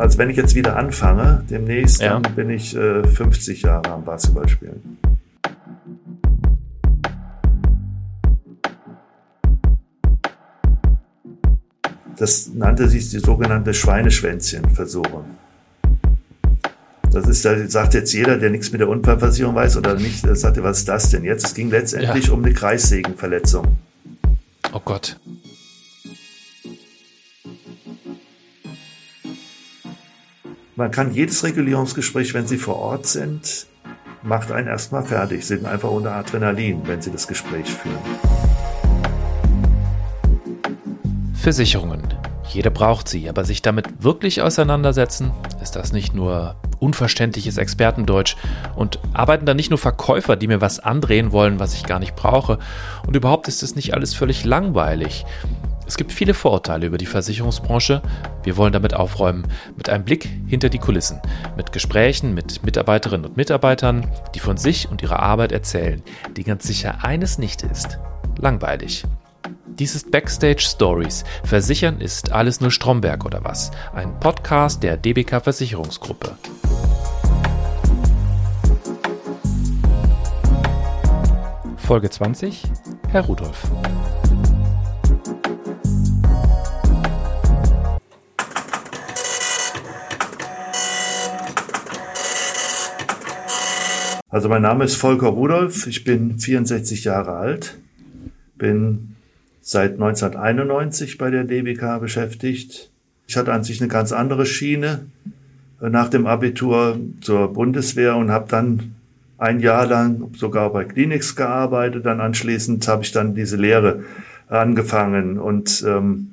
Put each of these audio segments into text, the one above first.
Also wenn ich jetzt wieder anfange, demnächst, ja. dann bin ich äh, 50 Jahre am Basketballspielen. Das nannte sich die sogenannte Schweineschwänzchenversuche. Das ist, da sagt jetzt jeder, der nichts mit der Unfallversicherung weiß oder nicht, sagte, was ist das denn jetzt? Es ging letztendlich ja. um eine Kreissägenverletzung. Oh Gott. Man kann jedes Regulierungsgespräch, wenn Sie vor Ort sind, macht einen erstmal fertig. Sie sind einfach unter Adrenalin, wenn Sie das Gespräch führen. Versicherungen. Jeder braucht sie, aber sich damit wirklich auseinandersetzen, ist das nicht nur unverständliches Expertendeutsch und arbeiten da nicht nur Verkäufer, die mir was andrehen wollen, was ich gar nicht brauche und überhaupt ist es nicht alles völlig langweilig. Es gibt viele Vorurteile über die Versicherungsbranche. Wir wollen damit aufräumen, mit einem Blick hinter die Kulissen, mit Gesprächen mit Mitarbeiterinnen und Mitarbeitern, die von sich und ihrer Arbeit erzählen, die ganz sicher eines nicht ist, langweilig. Dies ist Backstage Stories. Versichern ist alles nur Stromberg oder was? Ein Podcast der DBK Versicherungsgruppe. Folge 20. Herr Rudolf. Also mein Name ist Volker Rudolf, ich bin 64 Jahre alt, bin seit 1991 bei der DBK beschäftigt. Ich hatte an sich eine ganz andere Schiene nach dem Abitur zur Bundeswehr und habe dann ein Jahr lang sogar bei Kliniks gearbeitet. Dann anschließend habe ich dann diese Lehre angefangen und ähm,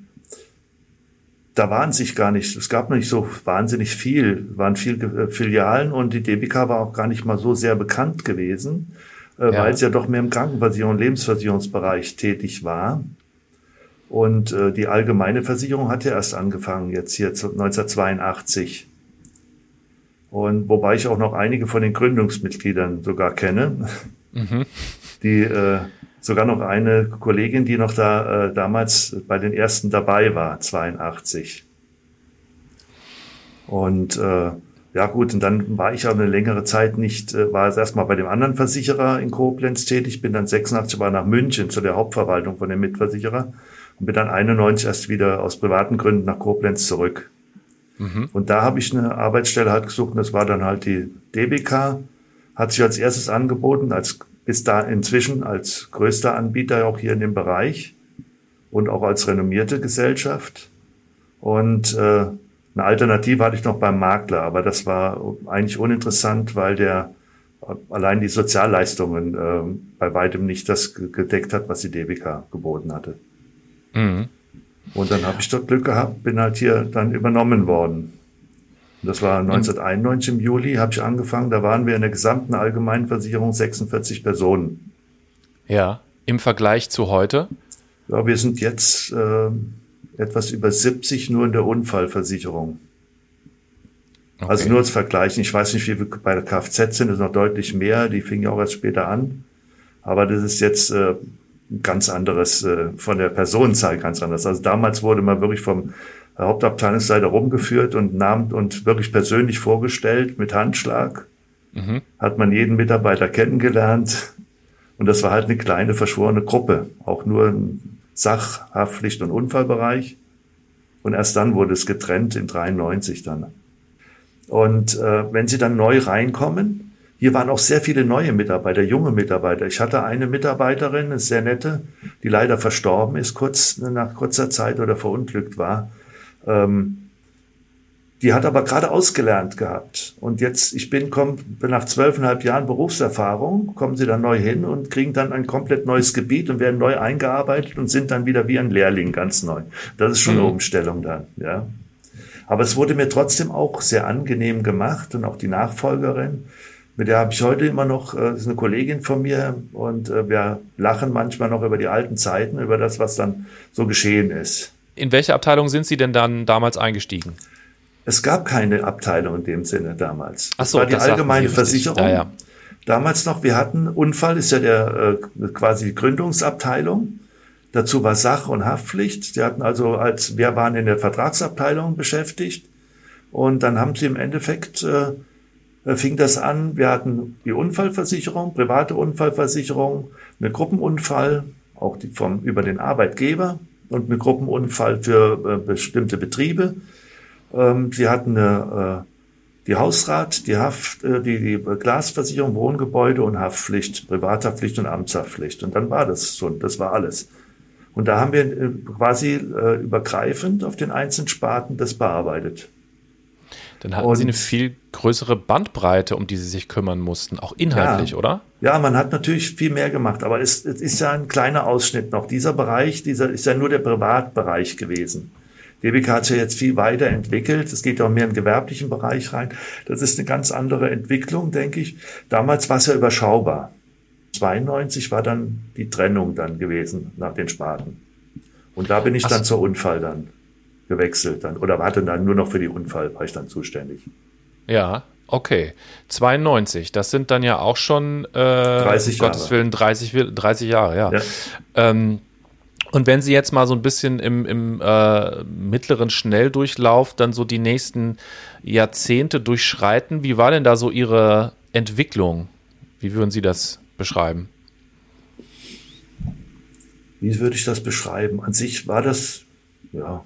da waren sich gar nicht, es gab noch nicht so wahnsinnig viel, waren viel Filialen und die DBK war auch gar nicht mal so sehr bekannt gewesen, äh, ja. weil es ja doch mehr im Krankenversicherung und Lebensversicherungsbereich tätig war. Und äh, die allgemeine Versicherung hat ja erst angefangen, jetzt hier 1982. Und wobei ich auch noch einige von den Gründungsmitgliedern sogar kenne, mhm. die äh, sogar noch eine Kollegin, die noch da äh, damals bei den ersten dabei war, 82. Und äh, ja gut, und dann war ich auch eine längere Zeit nicht, äh, war es erstmal bei dem anderen Versicherer in Koblenz tätig, bin dann 86 war nach München zu der Hauptverwaltung von dem Mitversicherer und bin dann 91 erst wieder aus privaten Gründen nach Koblenz zurück. Mhm. Und da habe ich eine Arbeitsstelle halt gesucht und das war dann halt die DBK, hat sich als erstes angeboten, als bis da inzwischen als größter Anbieter auch hier in dem Bereich und auch als renommierte Gesellschaft. Und äh, eine Alternative hatte ich noch beim Makler, aber das war eigentlich uninteressant, weil der allein die Sozialleistungen äh, bei weitem nicht das gedeckt hat, was die DBK geboten hatte. Mhm. Und dann habe ich dort Glück gehabt, bin halt hier dann übernommen worden. Das war 1991 im Juli, habe ich angefangen. Da waren wir in der gesamten Allgemeinversicherung 46 Personen. Ja, im Vergleich zu heute? Ja, wir sind jetzt äh, etwas über 70 nur in der Unfallversicherung. Okay. Also nur als Vergleich. Ich weiß nicht, wie wir bei der Kfz sind, das ist noch deutlich mehr. Die fingen ja auch erst später an. Aber das ist jetzt äh, ganz anderes, äh, von der Personenzahl ganz anders. Also damals wurde man wirklich vom Hauptabteilungsleiter rumgeführt und nahm und wirklich persönlich vorgestellt mit Handschlag. Mhm. Hat man jeden Mitarbeiter kennengelernt. Und das war halt eine kleine verschworene Gruppe, auch nur im Sach-, Haftpflicht- und Unfallbereich. Und erst dann wurde es getrennt in 93 dann. Und äh, wenn Sie dann neu reinkommen, hier waren auch sehr viele neue Mitarbeiter, junge Mitarbeiter. Ich hatte eine Mitarbeiterin, eine sehr nette, die leider verstorben ist, kurz nach kurzer Zeit oder verunglückt war. Ähm, die hat aber gerade ausgelernt gehabt. Und jetzt, ich bin, komm, bin nach zwölfeinhalb Jahren Berufserfahrung, kommen sie dann neu hin und kriegen dann ein komplett neues Gebiet und werden neu eingearbeitet und sind dann wieder wie ein Lehrling ganz neu. Das ist schon mhm. eine Umstellung dann, ja. Aber es wurde mir trotzdem auch sehr angenehm gemacht und auch die Nachfolgerin mit der habe ich heute immer noch, äh, ist eine Kollegin von mir und äh, wir lachen manchmal noch über die alten Zeiten, über das, was dann so geschehen ist. In welche Abteilung sind Sie denn dann damals eingestiegen? Es gab keine Abteilung in dem Sinne damals. Ach so, das war die allgemeine Versicherung. Ja, ja. Damals noch, wir hatten Unfall, ist ja der äh, quasi Gründungsabteilung. Dazu war Sach- und Haftpflicht. Wir hatten also als, wir waren in der Vertragsabteilung beschäftigt Und dann haben sie im Endeffekt, äh, äh, fing das an, wir hatten die Unfallversicherung, private Unfallversicherung, eine Gruppenunfall, auch die vom, über den Arbeitgeber und eine Gruppenunfall für äh, bestimmte Betriebe. Ähm, sie hatten eine, äh, die Hausrat, die Haft, äh, die, die Glasversicherung, Wohngebäude und Haftpflicht, Privathaftpflicht und Amtshaftpflicht. Und dann war das so, das war alles. Und da haben wir quasi äh, übergreifend auf den einzelnen Sparten das bearbeitet. Dann hatten und, Sie eine viel größere Bandbreite, um die Sie sich kümmern mussten, auch inhaltlich, ja, oder? Ja, man hat natürlich viel mehr gemacht, aber es, es ist ja ein kleiner Ausschnitt noch. Dieser Bereich, dieser ist ja nur der Privatbereich gewesen. DBK hat sich ja jetzt viel weiterentwickelt. Es geht auch mehr im gewerblichen Bereich rein. Das ist eine ganz andere Entwicklung, denke ich. Damals war es ja überschaubar. 92 war dann die Trennung dann gewesen nach den Sparten. Und da bin ich Ach. dann zur Unfall dann gewechselt dann oder hatte dann nur noch für die Unfall war ich dann zuständig. Ja, okay. 92, das sind dann ja auch schon äh, 30 Jahre. Gottes Willen 30, 30 Jahre, ja. ja. Ähm, und wenn Sie jetzt mal so ein bisschen im, im äh, mittleren Schnelldurchlauf dann so die nächsten Jahrzehnte durchschreiten, wie war denn da so Ihre Entwicklung? Wie würden Sie das beschreiben? Wie würde ich das beschreiben? An sich war das, ja,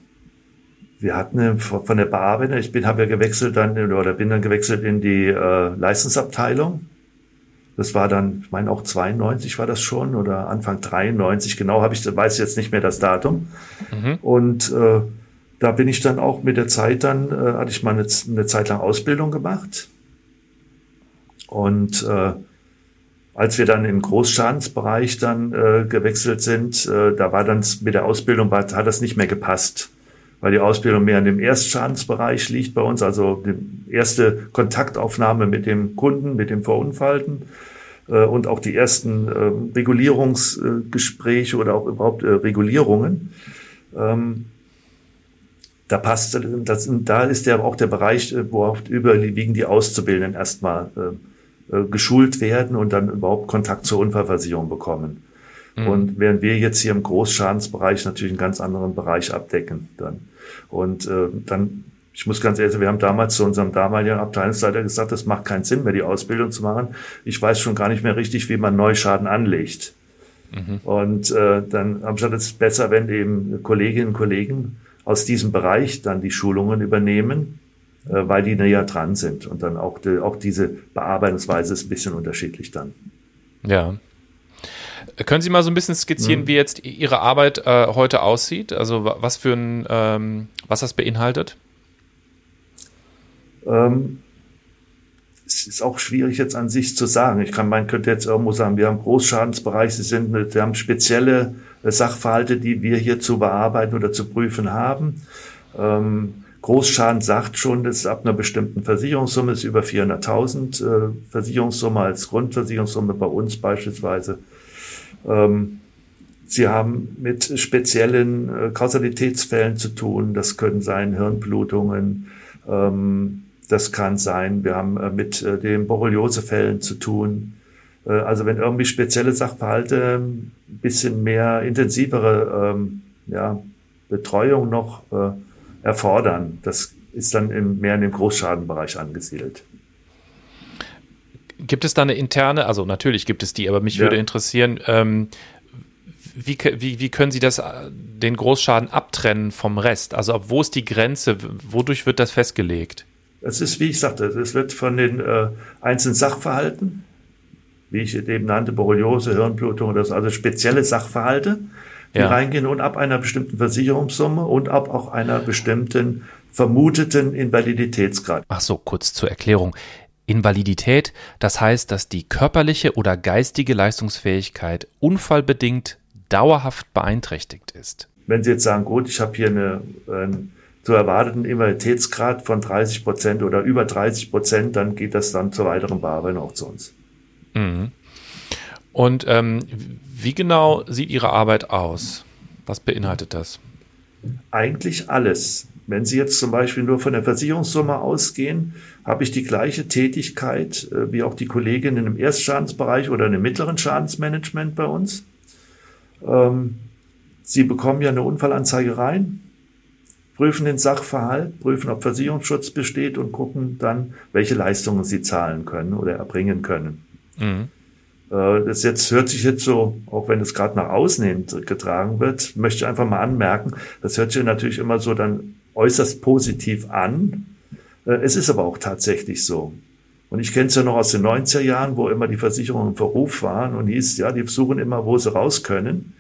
wir hatten von der Bearbeitung, ich bin, habe ja gewechselt dann, oder bin dann gewechselt in die äh, Leistungsabteilung das war dann, ich meine auch 92 war das schon oder Anfang 93, genau habe ich, weiß jetzt nicht mehr das Datum. Mhm. Und äh, da bin ich dann auch mit der Zeit dann, äh, hatte ich mal eine, eine Zeit lang Ausbildung gemacht. Und äh, als wir dann im Großschadensbereich dann äh, gewechselt sind, äh, da war dann mit der Ausbildung, hat das nicht mehr gepasst, weil die Ausbildung mehr in dem Erstschadensbereich liegt bei uns, also die erste Kontaktaufnahme mit dem Kunden, mit dem Verunfallten äh, und auch die ersten äh, Regulierungsgespräche oder auch überhaupt äh, Regulierungen. Ähm, da passt, das, da ist ja auch der Bereich, wo auch überwiegend die Auszubildenden erstmal geschult werden und dann überhaupt Kontakt zur Unfallversicherung bekommen. Mhm. Und während wir jetzt hier im Großschadensbereich natürlich einen ganz anderen Bereich abdecken dann. Und äh, dann ich muss ganz ehrlich sagen, wir haben damals zu unserem damaligen Abteilungsleiter gesagt, das macht keinen Sinn mehr, die Ausbildung zu machen. Ich weiß schon gar nicht mehr richtig, wie man Neuschaden anlegt. Mhm. Und äh, dann habe ich gesagt, es ist besser, wenn eben Kolleginnen und Kollegen aus diesem Bereich dann die Schulungen übernehmen, äh, weil die näher dran sind. Und dann auch, die, auch diese Bearbeitungsweise ist ein bisschen unterschiedlich dann. Ja. Können Sie mal so ein bisschen skizzieren, mhm. wie jetzt Ihre Arbeit äh, heute aussieht? Also was für ein, ähm, was das beinhaltet? Ähm, es ist auch schwierig jetzt an sich zu sagen. Ich kann, man könnte jetzt irgendwo sagen, wir haben Großschadensbereich, sie sind, wir haben spezielle äh, Sachverhalte, die wir hier zu bearbeiten oder zu prüfen haben. Ähm, Großschaden sagt schon, dass ab einer bestimmten Versicherungssumme ist über 400.000 äh, Versicherungssumme als Grundversicherungssumme bei uns beispielsweise. Ähm, Sie haben mit speziellen äh, Kausalitätsfällen zu tun. Das können sein Hirnblutungen, ähm, das kann sein, wir haben äh, mit äh, den Borreliosefällen zu tun. Also wenn irgendwie spezielle Sachverhalte ein bisschen mehr intensivere ähm, ja, Betreuung noch erfordern, das ist dann im, mehr in dem Großschadenbereich angesiedelt. Gibt es da eine interne, also natürlich gibt es die, aber mich ja. würde interessieren, ähm, wie, wie, wie können Sie das, den Großschaden abtrennen vom Rest? Also wo ist die Grenze? Wodurch wird das festgelegt? Es ist, wie ich sagte, es wird von den äh, einzelnen Sachverhalten, wie ich eben nannte, Borreliose, Hirnblutung oder so, also spezielle Sachverhalte, die ja. reingehen und ab einer bestimmten Versicherungssumme und ab auch einer bestimmten vermuteten Invaliditätsgrad. Ach so, kurz zur Erklärung. Invalidität, das heißt, dass die körperliche oder geistige Leistungsfähigkeit unfallbedingt dauerhaft beeinträchtigt ist. Wenn Sie jetzt sagen, gut, ich habe hier eine, ein zu erwarteten Invaliditätsgrad von 30 Prozent oder über 30 Prozent, dann geht das dann zur weiteren Bearbeitung auch zu uns. Mhm. Und ähm, wie genau sieht Ihre Arbeit aus? Was beinhaltet das? Eigentlich alles. Wenn Sie jetzt zum Beispiel nur von der Versicherungssumme ausgehen, habe ich die gleiche Tätigkeit äh, wie auch die Kolleginnen im Erstschadensbereich oder im mittleren Schadensmanagement bei uns. Ähm, Sie bekommen ja eine Unfallanzeige rein, prüfen den Sachverhalt, prüfen, ob Versicherungsschutz besteht und gucken dann, welche Leistungen sie zahlen können oder erbringen können. Mhm. Äh, das jetzt hört sich jetzt so, auch wenn es gerade nach außen hin getragen wird, möchte ich einfach mal anmerken, das hört sich natürlich immer so dann äußerst positiv an. Äh, es ist aber auch tatsächlich so. Und ich kenne es ja noch aus den 90er Jahren, wo immer die Versicherungen im Verruf waren und hieß, ja, die suchen immer, wo sie raus können.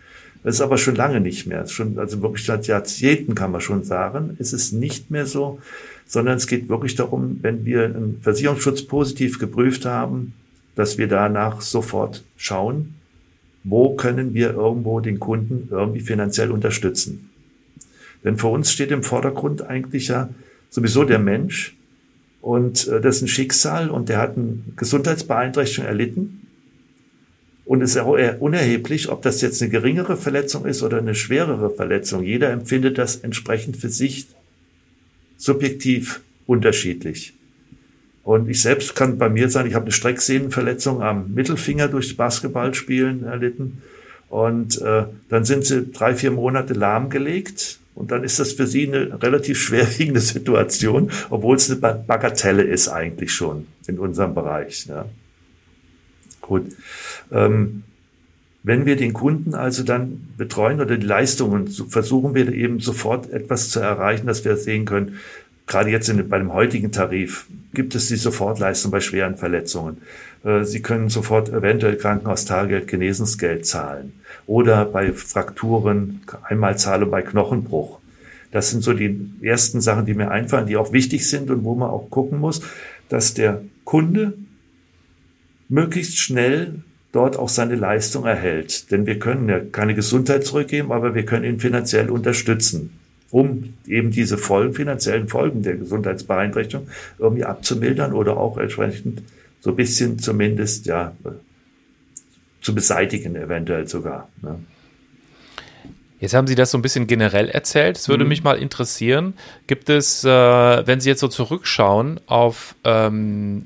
Das ist aber schon lange nicht mehr. Schon, also wirklich seit Jahrzehnten kann man schon sagen, ist es nicht mehr so, sondern es geht wirklich darum, wenn wir einen Versicherungsschutz positiv geprüft haben, dass wir danach sofort schauen, wo können wir irgendwo den Kunden irgendwie finanziell unterstützen. Denn für uns steht im Vordergrund eigentlich ja sowieso der Mensch und äh, das ist ein Schicksal und der hat eine Gesundheitsbeeinträchtigung erlitten. Und es ist auch unerheblich, ob das jetzt eine geringere Verletzung ist oder eine schwerere Verletzung. Jeder empfindet das entsprechend für sich subjektiv unterschiedlich. Und ich selbst kann bei mir sein, ich habe eine Strecksehnenverletzung am Mittelfinger durchs Basketballspielen erlitten. Und äh, dann sind sie drei, vier Monate lahmgelegt. Und dann ist das für sie eine relativ schwerwiegende Situation, obwohl es eine Bagatelle ist eigentlich schon in unserem Bereich. Ja. Gut. Ähm, wenn wir den Kunden also dann betreuen oder die Leistungen, versuchen wir eben sofort etwas zu erreichen, dass wir sehen können, gerade jetzt in, bei dem heutigen Tarif gibt es die Sofortleistung bei schweren Verletzungen. Äh, Sie können sofort eventuell Krankenhaustagegeld, Genesensgeld zahlen oder bei Frakturen Einmalzahlung bei Knochenbruch. Das sind so die ersten Sachen, die mir einfallen, die auch wichtig sind und wo man auch gucken muss, dass der Kunde möglichst schnell dort auch seine Leistung erhält. Denn wir können ja keine Gesundheit zurückgeben, aber wir können ihn finanziell unterstützen um eben diese Folgen, finanziellen Folgen der Gesundheitsbeeinträchtigung irgendwie abzumildern oder auch entsprechend so ein bisschen zumindest ja zu beseitigen, eventuell sogar. Ne? Jetzt haben Sie das so ein bisschen generell erzählt. Es würde mhm. mich mal interessieren, gibt es, äh, wenn Sie jetzt so zurückschauen auf ähm,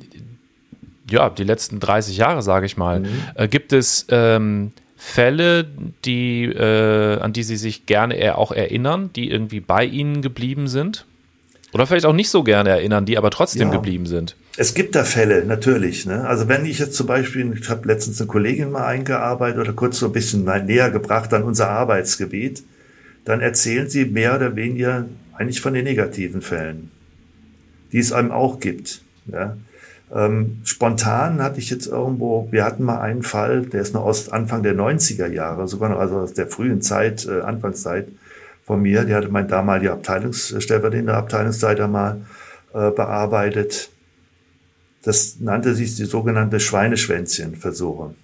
ja, die letzten 30 Jahre, sage ich mal, mhm. äh, gibt es ähm, Fälle, die, äh, an die Sie sich gerne eher auch erinnern, die irgendwie bei Ihnen geblieben sind? Oder vielleicht auch nicht so gerne erinnern, die aber trotzdem ja. geblieben sind? Es gibt da Fälle, natürlich. Ne? Also wenn ich jetzt zum Beispiel, ich habe letztens eine Kollegin mal eingearbeitet oder kurz so ein bisschen näher gebracht an unser Arbeitsgebiet, dann erzählen sie mehr oder weniger eigentlich von den negativen Fällen, die es einem auch gibt. Ja? Ähm, spontan hatte ich jetzt irgendwo, wir hatten mal einen Fall, der ist noch aus Anfang der 90er Jahre, sogar noch also aus der frühen Zeit, äh, Anfangszeit von mir. Die hatte mein damaliger Abteilungsstellvertretender Abteilungsleiter mal äh, bearbeitet. Das nannte sich die sogenannte Schweineschwänzchenversuche.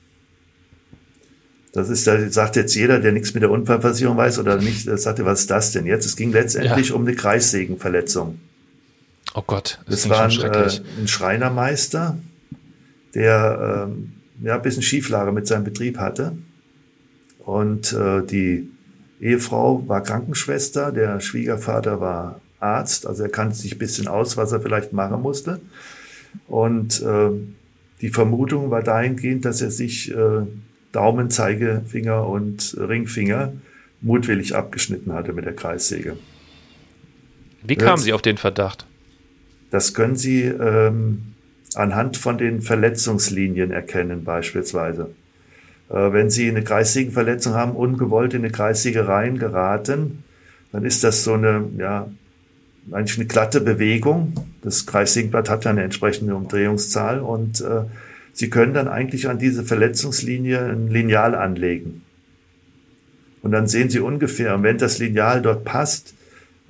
Das ist, da sagt jetzt jeder, der nichts mit der Unfallversicherung weiß oder nicht, sagte, was ist das denn jetzt? Es ging letztendlich ja. um eine Kreissägenverletzung. Oh Gott, das, das war ein, äh, ein, Schreinermeister, der ähm, ja ein bisschen Schieflage mit seinem Betrieb hatte. Und äh, die Ehefrau war Krankenschwester, der Schwiegervater war Arzt, also er kannte sich ein bisschen aus, was er vielleicht machen musste. Und äh, die Vermutung war dahingehend, dass er sich äh, Daumen, Zeigefinger und Ringfinger mutwillig abgeschnitten hatte mit der Kreissäge. Wie kamen Sie auf den Verdacht? Das können Sie ähm, anhand von den Verletzungslinien erkennen beispielsweise. Äh, wenn Sie eine Kreissägenverletzung haben, ungewollt in eine Kreissäge geraten, dann ist das so eine, ja, eigentlich eine glatte Bewegung. Das Kreissägenblatt hat ja eine entsprechende Umdrehungszahl und äh, Sie können dann eigentlich an diese Verletzungslinie ein Lineal anlegen. Und dann sehen Sie ungefähr, wenn das Lineal dort passt,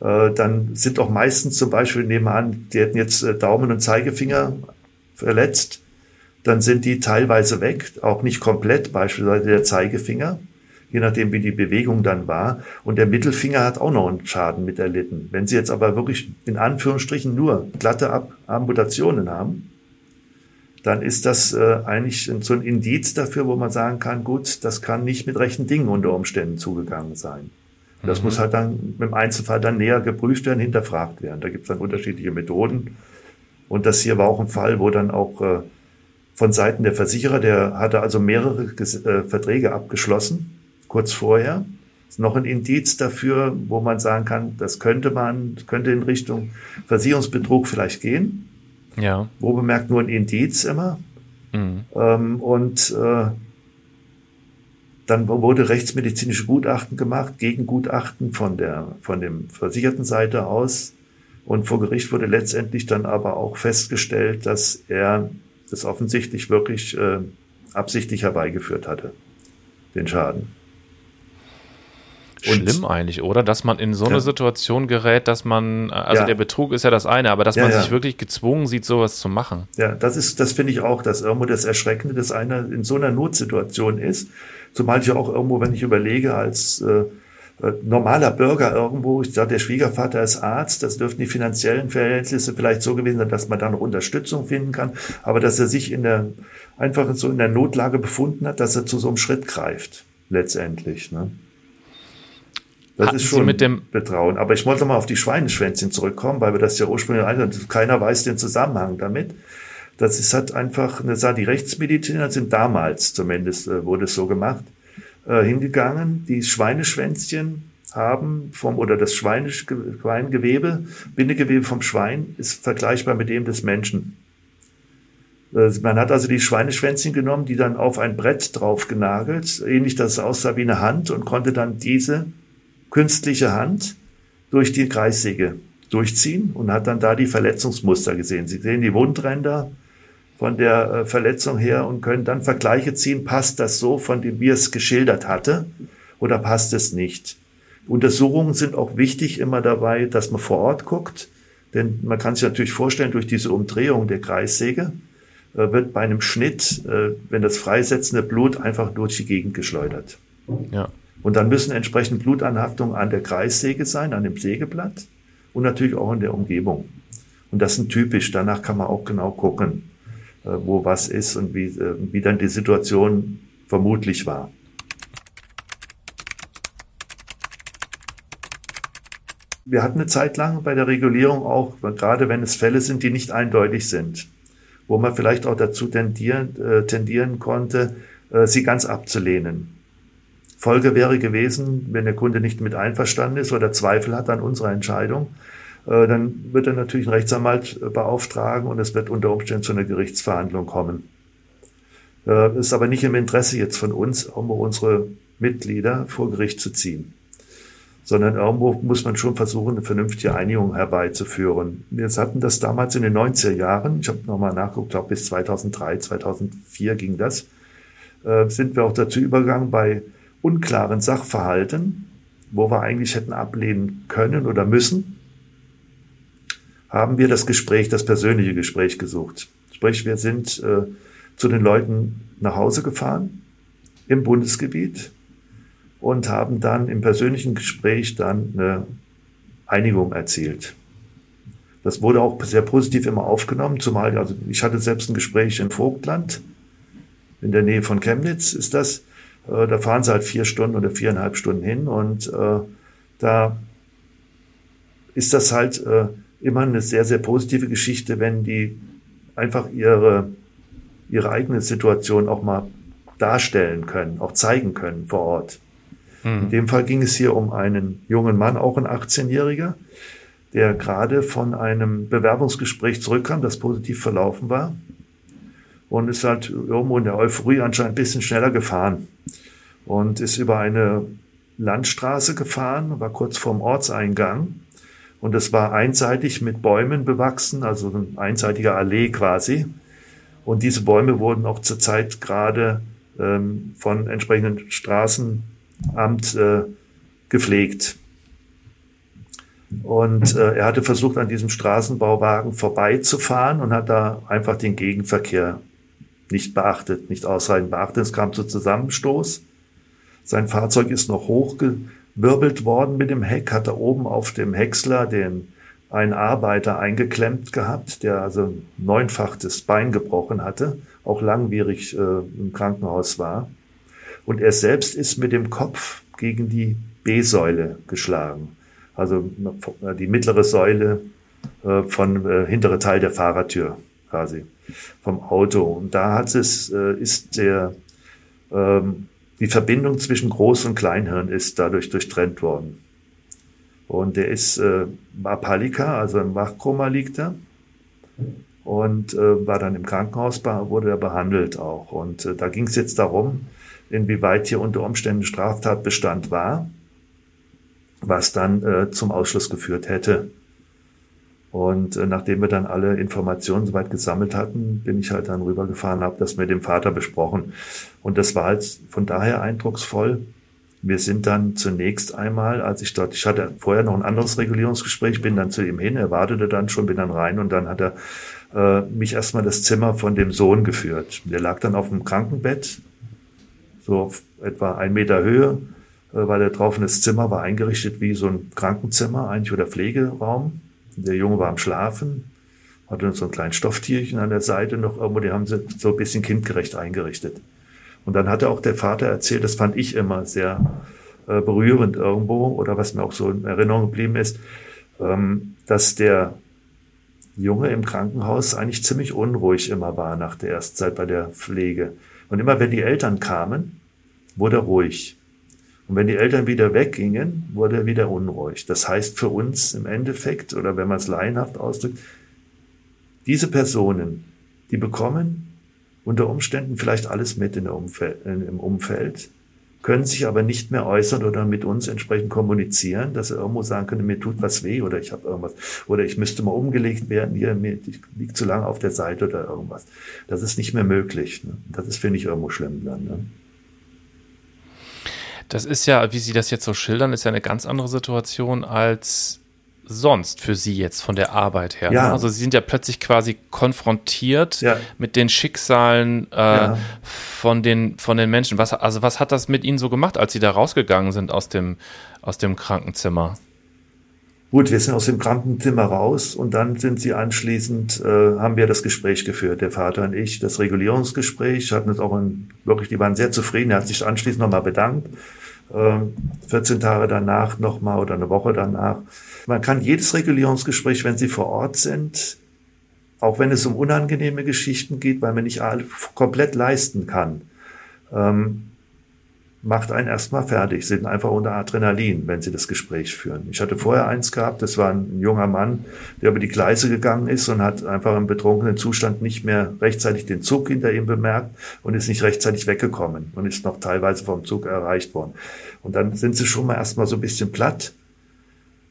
äh, dann sind auch meistens zum Beispiel, nehmen wir an, die hätten jetzt äh, Daumen und Zeigefinger verletzt, dann sind die teilweise weg, auch nicht komplett, beispielsweise der Zeigefinger, je nachdem wie die Bewegung dann war. Und der Mittelfinger hat auch noch einen Schaden mit erlitten. Wenn Sie jetzt aber wirklich in Anführungsstrichen nur glatte Ab Amputationen haben, dann ist das äh, eigentlich so ein Indiz dafür, wo man sagen kann, gut, das kann nicht mit rechten Dingen unter Umständen zugegangen sein. Das mhm. muss halt dann im Einzelfall dann näher geprüft werden, hinterfragt werden. Da gibt es dann unterschiedliche Methoden. Und das hier war auch ein Fall, wo dann auch äh, von Seiten der Versicherer, der hatte also mehrere äh, Verträge abgeschlossen, kurz vorher. ist noch ein Indiz dafür, wo man sagen kann, das könnte man, könnte in Richtung Versicherungsbetrug vielleicht gehen. Ja. Wo bemerkt nur ein Indiz immer. Mhm. Ähm, und äh, dann wurde rechtsmedizinische Gutachten gemacht, Gegengutachten von der, von dem versicherten Seite aus. Und vor Gericht wurde letztendlich dann aber auch festgestellt, dass er das offensichtlich wirklich äh, absichtlich herbeigeführt hatte, den Schaden. Schlimm eigentlich, oder? Dass man in so eine ja. Situation gerät, dass man, also ja. der Betrug ist ja das eine, aber dass ja, man sich wirklich gezwungen sieht, sowas zu machen. Ja, das ist, das finde ich auch, dass irgendwo das Erschreckende, dass einer in so einer Notsituation ist. Zumal ich auch irgendwo, wenn ich überlege, als äh, äh, normaler Bürger irgendwo, ich sage, der Schwiegervater ist Arzt, das dürften die finanziellen Verhältnisse vielleicht so gewesen sein, dass man da noch Unterstützung finden kann, aber dass er sich in der, einfach so in der Notlage befunden hat, dass er zu so einem Schritt greift, letztendlich. Ne? Das Hatten ist schon mit dem Betrauen. Aber ich wollte mal auf die Schweineschwänzchen zurückkommen, weil wir das ja ursprünglich einhatten. Keiner weiß den Zusammenhang damit. Das ist halt einfach, das die Rechtsmediziner sind damals zumindest, äh, wurde es so gemacht, äh, hingegangen. Die Schweineschwänzchen haben vom, oder das Schweingewebe, Bindegewebe vom Schwein ist vergleichbar mit dem des Menschen. Äh, man hat also die Schweineschwänzchen genommen, die dann auf ein Brett drauf genagelt, ähnlich, dass es aussah wie eine Hand und konnte dann diese künstliche Hand durch die Kreissäge durchziehen und hat dann da die Verletzungsmuster gesehen. Sie sehen die Wundränder von der äh, Verletzung her und können dann Vergleiche ziehen, passt das so, von dem wir es geschildert hatte, oder passt es nicht. Untersuchungen sind auch wichtig immer dabei, dass man vor Ort guckt, denn man kann sich natürlich vorstellen, durch diese Umdrehung der Kreissäge äh, wird bei einem Schnitt, äh, wenn das freisetzende Blut einfach durch die Gegend geschleudert. Ja. Und dann müssen entsprechend Blutanhaftungen an der Kreissäge sein, an dem Sägeblatt und natürlich auch in der Umgebung. Und das sind typisch. Danach kann man auch genau gucken, äh, wo was ist und wie, äh, wie dann die Situation vermutlich war. Wir hatten eine Zeit lang bei der Regulierung auch, gerade wenn es Fälle sind, die nicht eindeutig sind, wo man vielleicht auch dazu tendieren, äh, tendieren konnte, sie ganz abzulehnen. Folge wäre gewesen, wenn der Kunde nicht mit einverstanden ist oder Zweifel hat an unserer Entscheidung, äh, dann wird er natürlich einen Rechtsanwalt äh, beauftragen und es wird unter Umständen zu einer Gerichtsverhandlung kommen. Äh, ist aber nicht im Interesse jetzt von uns, um unsere Mitglieder vor Gericht zu ziehen, sondern irgendwo muss man schon versuchen, eine vernünftige Einigung herbeizuführen. Wir hatten das damals in den 90er Jahren, ich habe nochmal nachgeguckt, glaube bis 2003, 2004 ging das, sind wir auch dazu übergegangen, bei unklaren Sachverhalten, wo wir eigentlich hätten ablehnen können oder müssen, haben wir das Gespräch, das persönliche Gespräch gesucht. Sprich, wir sind äh, zu den Leuten nach Hause gefahren im Bundesgebiet und haben dann im persönlichen Gespräch dann eine Einigung erzielt. Das wurde auch sehr positiv immer aufgenommen, zumal also ich hatte selbst ein Gespräch in Vogtland, in der Nähe von Chemnitz ist das. Äh, da fahren sie halt vier Stunden oder viereinhalb Stunden hin und äh, da ist das halt äh, immer eine sehr, sehr positive Geschichte, wenn die einfach ihre, ihre eigene Situation auch mal darstellen können, auch zeigen können vor Ort. Mhm. In dem Fall ging es hier um einen jungen Mann, auch ein 18-Jähriger, der gerade von einem Bewerbungsgespräch zurückkam, das positiv verlaufen war und ist halt irgendwo in der Euphorie anscheinend ein bisschen schneller gefahren und ist über eine Landstraße gefahren, war kurz vorm Ortseingang und es war einseitig mit Bäumen bewachsen, also ein einseitiger Allee quasi. Und diese Bäume wurden auch zurzeit gerade ähm, von entsprechenden Straßenamt äh, gepflegt. Und äh, er hatte versucht, an diesem Straßenbauwagen vorbeizufahren und hat da einfach den Gegenverkehr nicht beachtet, nicht ausreichend beachtet. Es kam zu Zusammenstoß. Sein Fahrzeug ist noch hochgewirbelt worden mit dem Heck, hat er oben auf dem Häcksler den einen Arbeiter eingeklemmt gehabt, der also neunfach das Bein gebrochen hatte, auch langwierig äh, im Krankenhaus war. Und er selbst ist mit dem Kopf gegen die B-Säule geschlagen. Also die mittlere Säule äh, von äh, hintere Teil der Fahrertür quasi vom Auto. Und da hat es, äh, ist der ähm, die Verbindung zwischen Groß- und Kleinhirn ist dadurch durchtrennt worden. Und der ist äh, Apalika, also im Wachkoma liegt er. Und äh, war dann im Krankenhaus, wurde er behandelt auch. Und äh, da ging es jetzt darum, inwieweit hier unter Umständen Straftatbestand war, was dann äh, zum Ausschluss geführt hätte. Und äh, nachdem wir dann alle Informationen soweit gesammelt hatten, bin ich halt dann rübergefahren, habe das mit dem Vater besprochen. Und das war halt von daher eindrucksvoll. Wir sind dann zunächst einmal, als ich dort, ich hatte vorher noch ein anderes Regulierungsgespräch, bin dann zu ihm hin, er wartete dann schon, bin dann rein und dann hat er äh, mich erstmal das Zimmer von dem Sohn geführt. Der lag dann auf dem Krankenbett, so auf etwa ein Meter Höhe, äh, weil er drauf und das Zimmer war eingerichtet wie so ein Krankenzimmer eigentlich oder Pflegeraum. Der Junge war am Schlafen, hatte so ein kleines Stofftierchen an der Seite noch irgendwo, die haben sie so ein bisschen kindgerecht eingerichtet. Und dann hatte auch der Vater erzählt, das fand ich immer sehr äh, berührend irgendwo oder was mir auch so in Erinnerung geblieben ist, ähm, dass der Junge im Krankenhaus eigentlich ziemlich unruhig immer war nach der ersten Zeit bei der Pflege. Und immer wenn die Eltern kamen, wurde er ruhig. Und wenn die Eltern wieder weggingen, wurde er wieder unruhig. Das heißt für uns im Endeffekt, oder wenn man es laienhaft ausdrückt, diese Personen, die bekommen unter Umständen vielleicht alles mit in Umfeld, im Umfeld, können sich aber nicht mehr äußern oder mit uns entsprechend kommunizieren, dass er irgendwo sagen könnte, mir tut was weh oder ich habe irgendwas oder ich müsste mal umgelegt werden, hier, mir, ich liege zu lange auf der Seite oder irgendwas. Das ist nicht mehr möglich. Ne? Das ist, finde ich, irgendwo schlimm dann. Ne? Das ist ja, wie Sie das jetzt so schildern, ist ja eine ganz andere Situation als sonst für Sie jetzt von der Arbeit her? Ne? Ja. Also Sie sind ja plötzlich quasi konfrontiert ja. mit den Schicksalen äh, ja. von, den, von den Menschen. Was, also was hat das mit Ihnen so gemacht, als Sie da rausgegangen sind aus dem, aus dem Krankenzimmer? Gut, wir sind aus dem Krankenzimmer raus und dann sind sie anschließend, äh, haben wir das Gespräch geführt, der Vater und ich, das Regulierungsgespräch, hatten uns auch ein, wirklich, die waren sehr zufrieden, er hat sich anschließend nochmal bedankt, 14 Tage danach nochmal oder eine Woche danach. Man kann jedes Regulierungsgespräch, wenn Sie vor Ort sind, auch wenn es um unangenehme Geschichten geht, weil man nicht komplett leisten kann, ähm, macht einen erstmal fertig, sind einfach unter Adrenalin, wenn sie das Gespräch führen. Ich hatte vorher eins gehabt, das war ein junger Mann, der über die Gleise gegangen ist und hat einfach im betrunkenen Zustand nicht mehr rechtzeitig den Zug hinter ihm bemerkt und ist nicht rechtzeitig weggekommen und ist noch teilweise vom Zug erreicht worden. Und dann sind sie schon mal erstmal so ein bisschen platt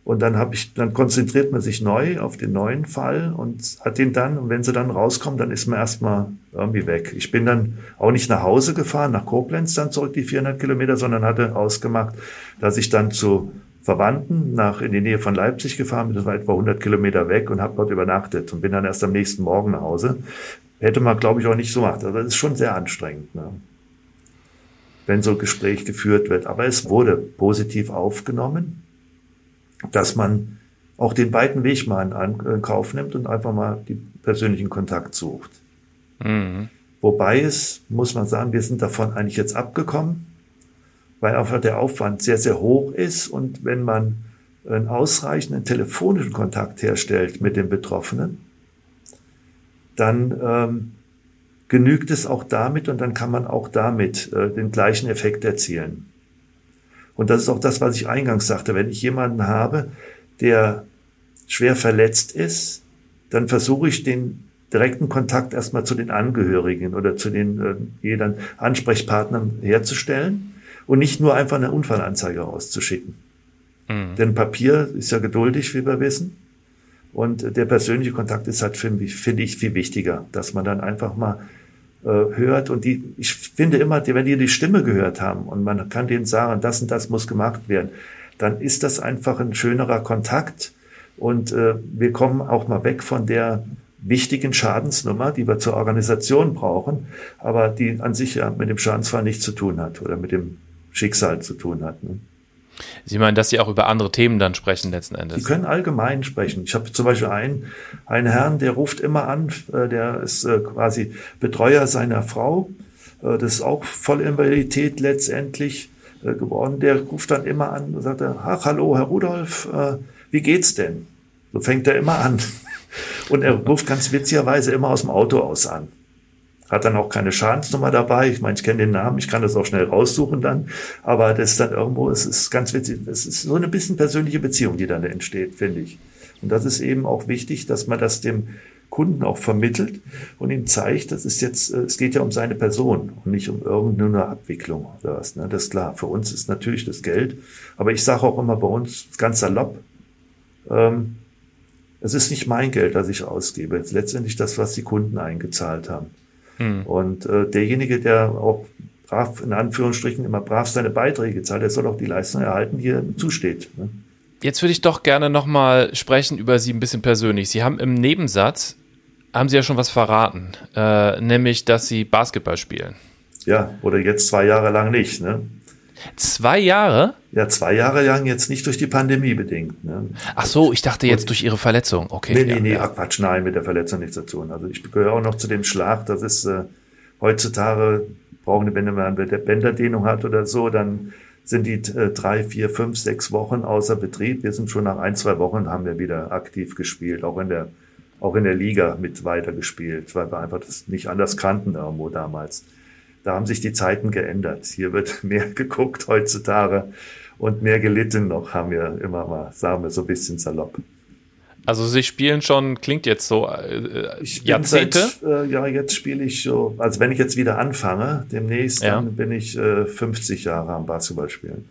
und dann habe ich, dann konzentriert man sich neu auf den neuen Fall und hat den dann, und wenn sie dann rauskommen, dann ist man erstmal irgendwie weg. Ich bin dann auch nicht nach Hause gefahren, nach Koblenz dann zurück, die 400 Kilometer, sondern hatte ausgemacht, dass ich dann zu Verwandten nach in die Nähe von Leipzig gefahren bin, das war etwa 100 Kilometer weg und habe dort übernachtet und bin dann erst am nächsten Morgen nach Hause. Hätte man, glaube ich, auch nicht so gemacht. Also das ist schon sehr anstrengend, ne? wenn so ein Gespräch geführt wird. Aber es wurde positiv aufgenommen dass man auch den weiten Weg mal in Kauf nimmt und einfach mal die persönlichen Kontakt sucht. Mhm. Wobei es, muss man sagen, wir sind davon eigentlich jetzt abgekommen, weil einfach der Aufwand sehr, sehr hoch ist und wenn man einen ausreichenden telefonischen Kontakt herstellt mit den Betroffenen, dann ähm, genügt es auch damit und dann kann man auch damit äh, den gleichen Effekt erzielen. Und das ist auch das, was ich eingangs sagte. Wenn ich jemanden habe, der schwer verletzt ist, dann versuche ich den direkten Kontakt erstmal zu den Angehörigen oder zu den äh, jedern Ansprechpartnern herzustellen und nicht nur einfach eine Unfallanzeige rauszuschicken. Mhm. Denn Papier ist ja geduldig, wie wir wissen. Und der persönliche Kontakt ist halt, finde ich, viel wichtiger, dass man dann einfach mal hört und die, ich finde immer, wenn die die Stimme gehört haben und man kann denen sagen, das und das muss gemacht werden, dann ist das einfach ein schönerer Kontakt und äh, wir kommen auch mal weg von der wichtigen Schadensnummer, die wir zur Organisation brauchen, aber die an sich ja mit dem Schadensfall nichts zu tun hat oder mit dem Schicksal zu tun hat. Ne? Sie meinen, dass Sie auch über andere Themen dann sprechen letzten Endes? Sie können allgemein sprechen. Ich habe zum Beispiel einen, einen Herrn, der ruft immer an, äh, der ist äh, quasi Betreuer seiner Frau. Äh, das ist auch Vollinvalidität letztendlich geworden. Der ruft dann immer an und sagt, ach, hallo, Herr Rudolf, wie geht's denn? So fängt er immer an. Und er ruft ganz witzigerweise immer aus dem Auto aus an. Hat dann auch keine Schadensnummer dabei. Ich meine, ich kenne den Namen, ich kann das auch schnell raussuchen dann. Aber das ist dann irgendwo, es ist ganz witzig, es ist so eine bisschen persönliche Beziehung, die dann entsteht, finde ich. Und das ist eben auch wichtig, dass man das dem Kunden auch vermittelt und ihm zeigt, das ist jetzt, äh, es geht ja um seine Person und nicht um irgendeine Abwicklung oder was. Ne? Das ist klar. Für uns ist natürlich das Geld. Aber ich sage auch immer bei uns ganz salopp, ähm, es ist nicht mein Geld, das ich ausgebe. Es ist letztendlich das, was die Kunden eingezahlt haben. Hm. Und äh, derjenige, der auch brav, in Anführungsstrichen, immer brav seine Beiträge zahlt, der soll auch die Leistung erhalten, die ihm zusteht. Ne? Jetzt würde ich doch gerne nochmal sprechen über Sie ein bisschen persönlich. Sie haben im Nebensatz, haben Sie ja schon was verraten, äh, nämlich, dass Sie Basketball spielen. Ja, oder jetzt zwei Jahre lang nicht. Ne? Zwei Jahre? Ja, zwei Jahre lang jetzt nicht durch die Pandemie bedingt. Ne? Ach so, ich dachte jetzt durch Ihre Verletzung. Okay. Nee, nee, ja, nee, ja. Quatsch, nein, mit der Verletzung nichts zu tun. Also ich gehöre auch noch zu dem Schlag, das ist äh, heutzutage brauchen, wenn man eine Bänderdehnung hat oder so, dann sind die äh, drei, vier, fünf, sechs Wochen außer Betrieb. Wir sind schon nach ein, zwei Wochen haben wir wieder aktiv gespielt, auch in der, auch in der Liga mit weitergespielt, weil wir einfach das nicht anders kannten irgendwo damals. Da haben sich die Zeiten geändert. Hier wird mehr geguckt heutzutage und mehr gelitten noch, haben wir immer mal, sagen wir so ein bisschen salopp. Also Sie spielen schon, klingt jetzt so, äh, ich Jahrzehnte? Seit, äh, ja, jetzt spiele ich so, also wenn ich jetzt wieder anfange, demnächst, ja. dann bin ich äh, 50 Jahre am Basketball spielen.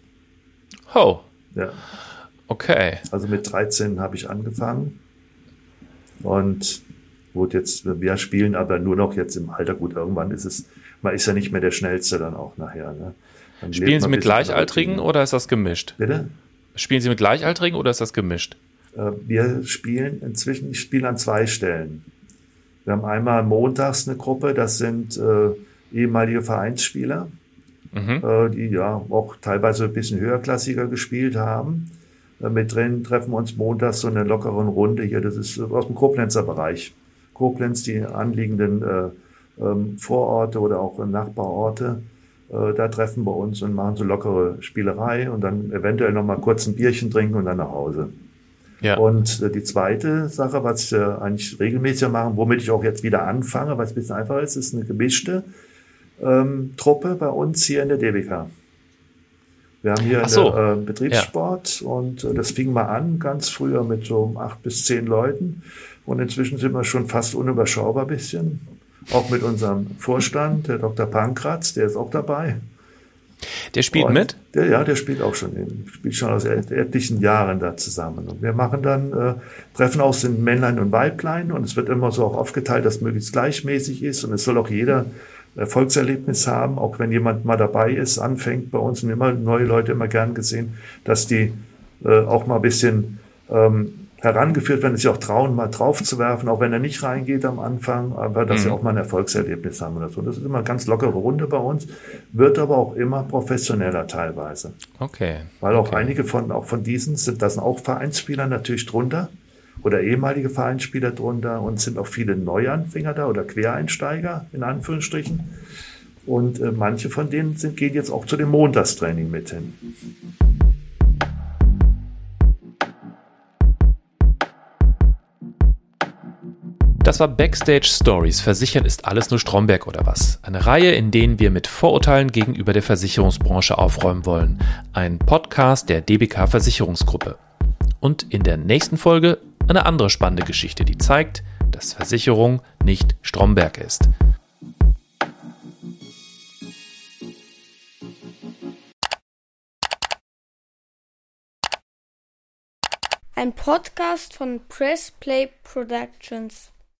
Oh. Ja. Okay. Also mit 13 habe ich angefangen und gut, jetzt, wir spielen aber nur noch jetzt im Alter, gut, irgendwann ist es, man ist ja nicht mehr der Schnellste dann auch nachher. Ne? Spielen Sie mit Gleichaltrigen oder ist das gemischt? Bitte? Spielen Sie mit Gleichaltrigen oder ist das gemischt? Äh, wir spielen inzwischen, ich spiele an zwei Stellen. Wir haben einmal montags eine Gruppe, das sind äh, ehemalige Vereinsspieler, mhm. äh, die ja auch teilweise ein bisschen höherklassiger gespielt haben. Äh, mit drin treffen wir uns montags so eine lockeren Runde hier, das ist aus dem Koblenzer Bereich. Koblenz, die anliegenden äh, ähm, Vororte oder auch Nachbarorte, äh, da treffen wir uns und machen so lockere Spielerei und dann eventuell noch mal kurz ein Bierchen trinken und dann nach Hause. Ja. Und äh, die zweite Sache, was wir eigentlich regelmäßig machen, womit ich auch jetzt wieder anfange, weil es ein bisschen einfacher ist, ist eine gemischte ähm, Truppe bei uns hier in der DBK. Wir haben hier so. einen äh, Betriebssport ja. und äh, das fing mal an ganz früher mit so acht bis zehn Leuten und inzwischen sind wir schon fast unüberschaubar bisschen. Auch mit unserem Vorstand, der Dr. Pankratz, der ist auch dabei. Der spielt und mit? Der, ja, der spielt auch schon, in, spielt schon aus etlichen Jahren da zusammen. Und wir machen dann äh, Treffen aus den Männlein und Weiblein und es wird immer so auch aufgeteilt, dass möglichst gleichmäßig ist und es soll auch jeder Erfolgserlebnis haben, auch wenn jemand mal dabei ist, anfängt bei uns und immer neue Leute immer gern gesehen, dass die äh, auch mal ein bisschen ähm, herangeführt werden, sich auch trauen, mal drauf zu werfen, auch wenn er nicht reingeht am Anfang, aber dass mhm. sie auch mal ein Erfolgserlebnis haben oder so. Das ist immer eine ganz lockere Runde bei uns, wird aber auch immer professioneller teilweise. Okay. Weil auch okay. einige von, auch von diesen sind, da sind auch Vereinsspieler natürlich drunter oder ehemalige Vereinsspieler drunter und sind auch viele Neuanfänger da oder Quereinsteiger in Anführungsstrichen. Und äh, manche von denen sind, gehen jetzt auch zu dem Montagstraining mit hin. Das war Backstage Stories. Versichern ist alles nur Stromberg oder was? Eine Reihe, in denen wir mit Vorurteilen gegenüber der Versicherungsbranche aufräumen wollen. Ein Podcast der DBK Versicherungsgruppe. Und in der nächsten Folge eine andere spannende Geschichte, die zeigt, dass Versicherung nicht Stromberg ist. Ein Podcast von Press Play Productions.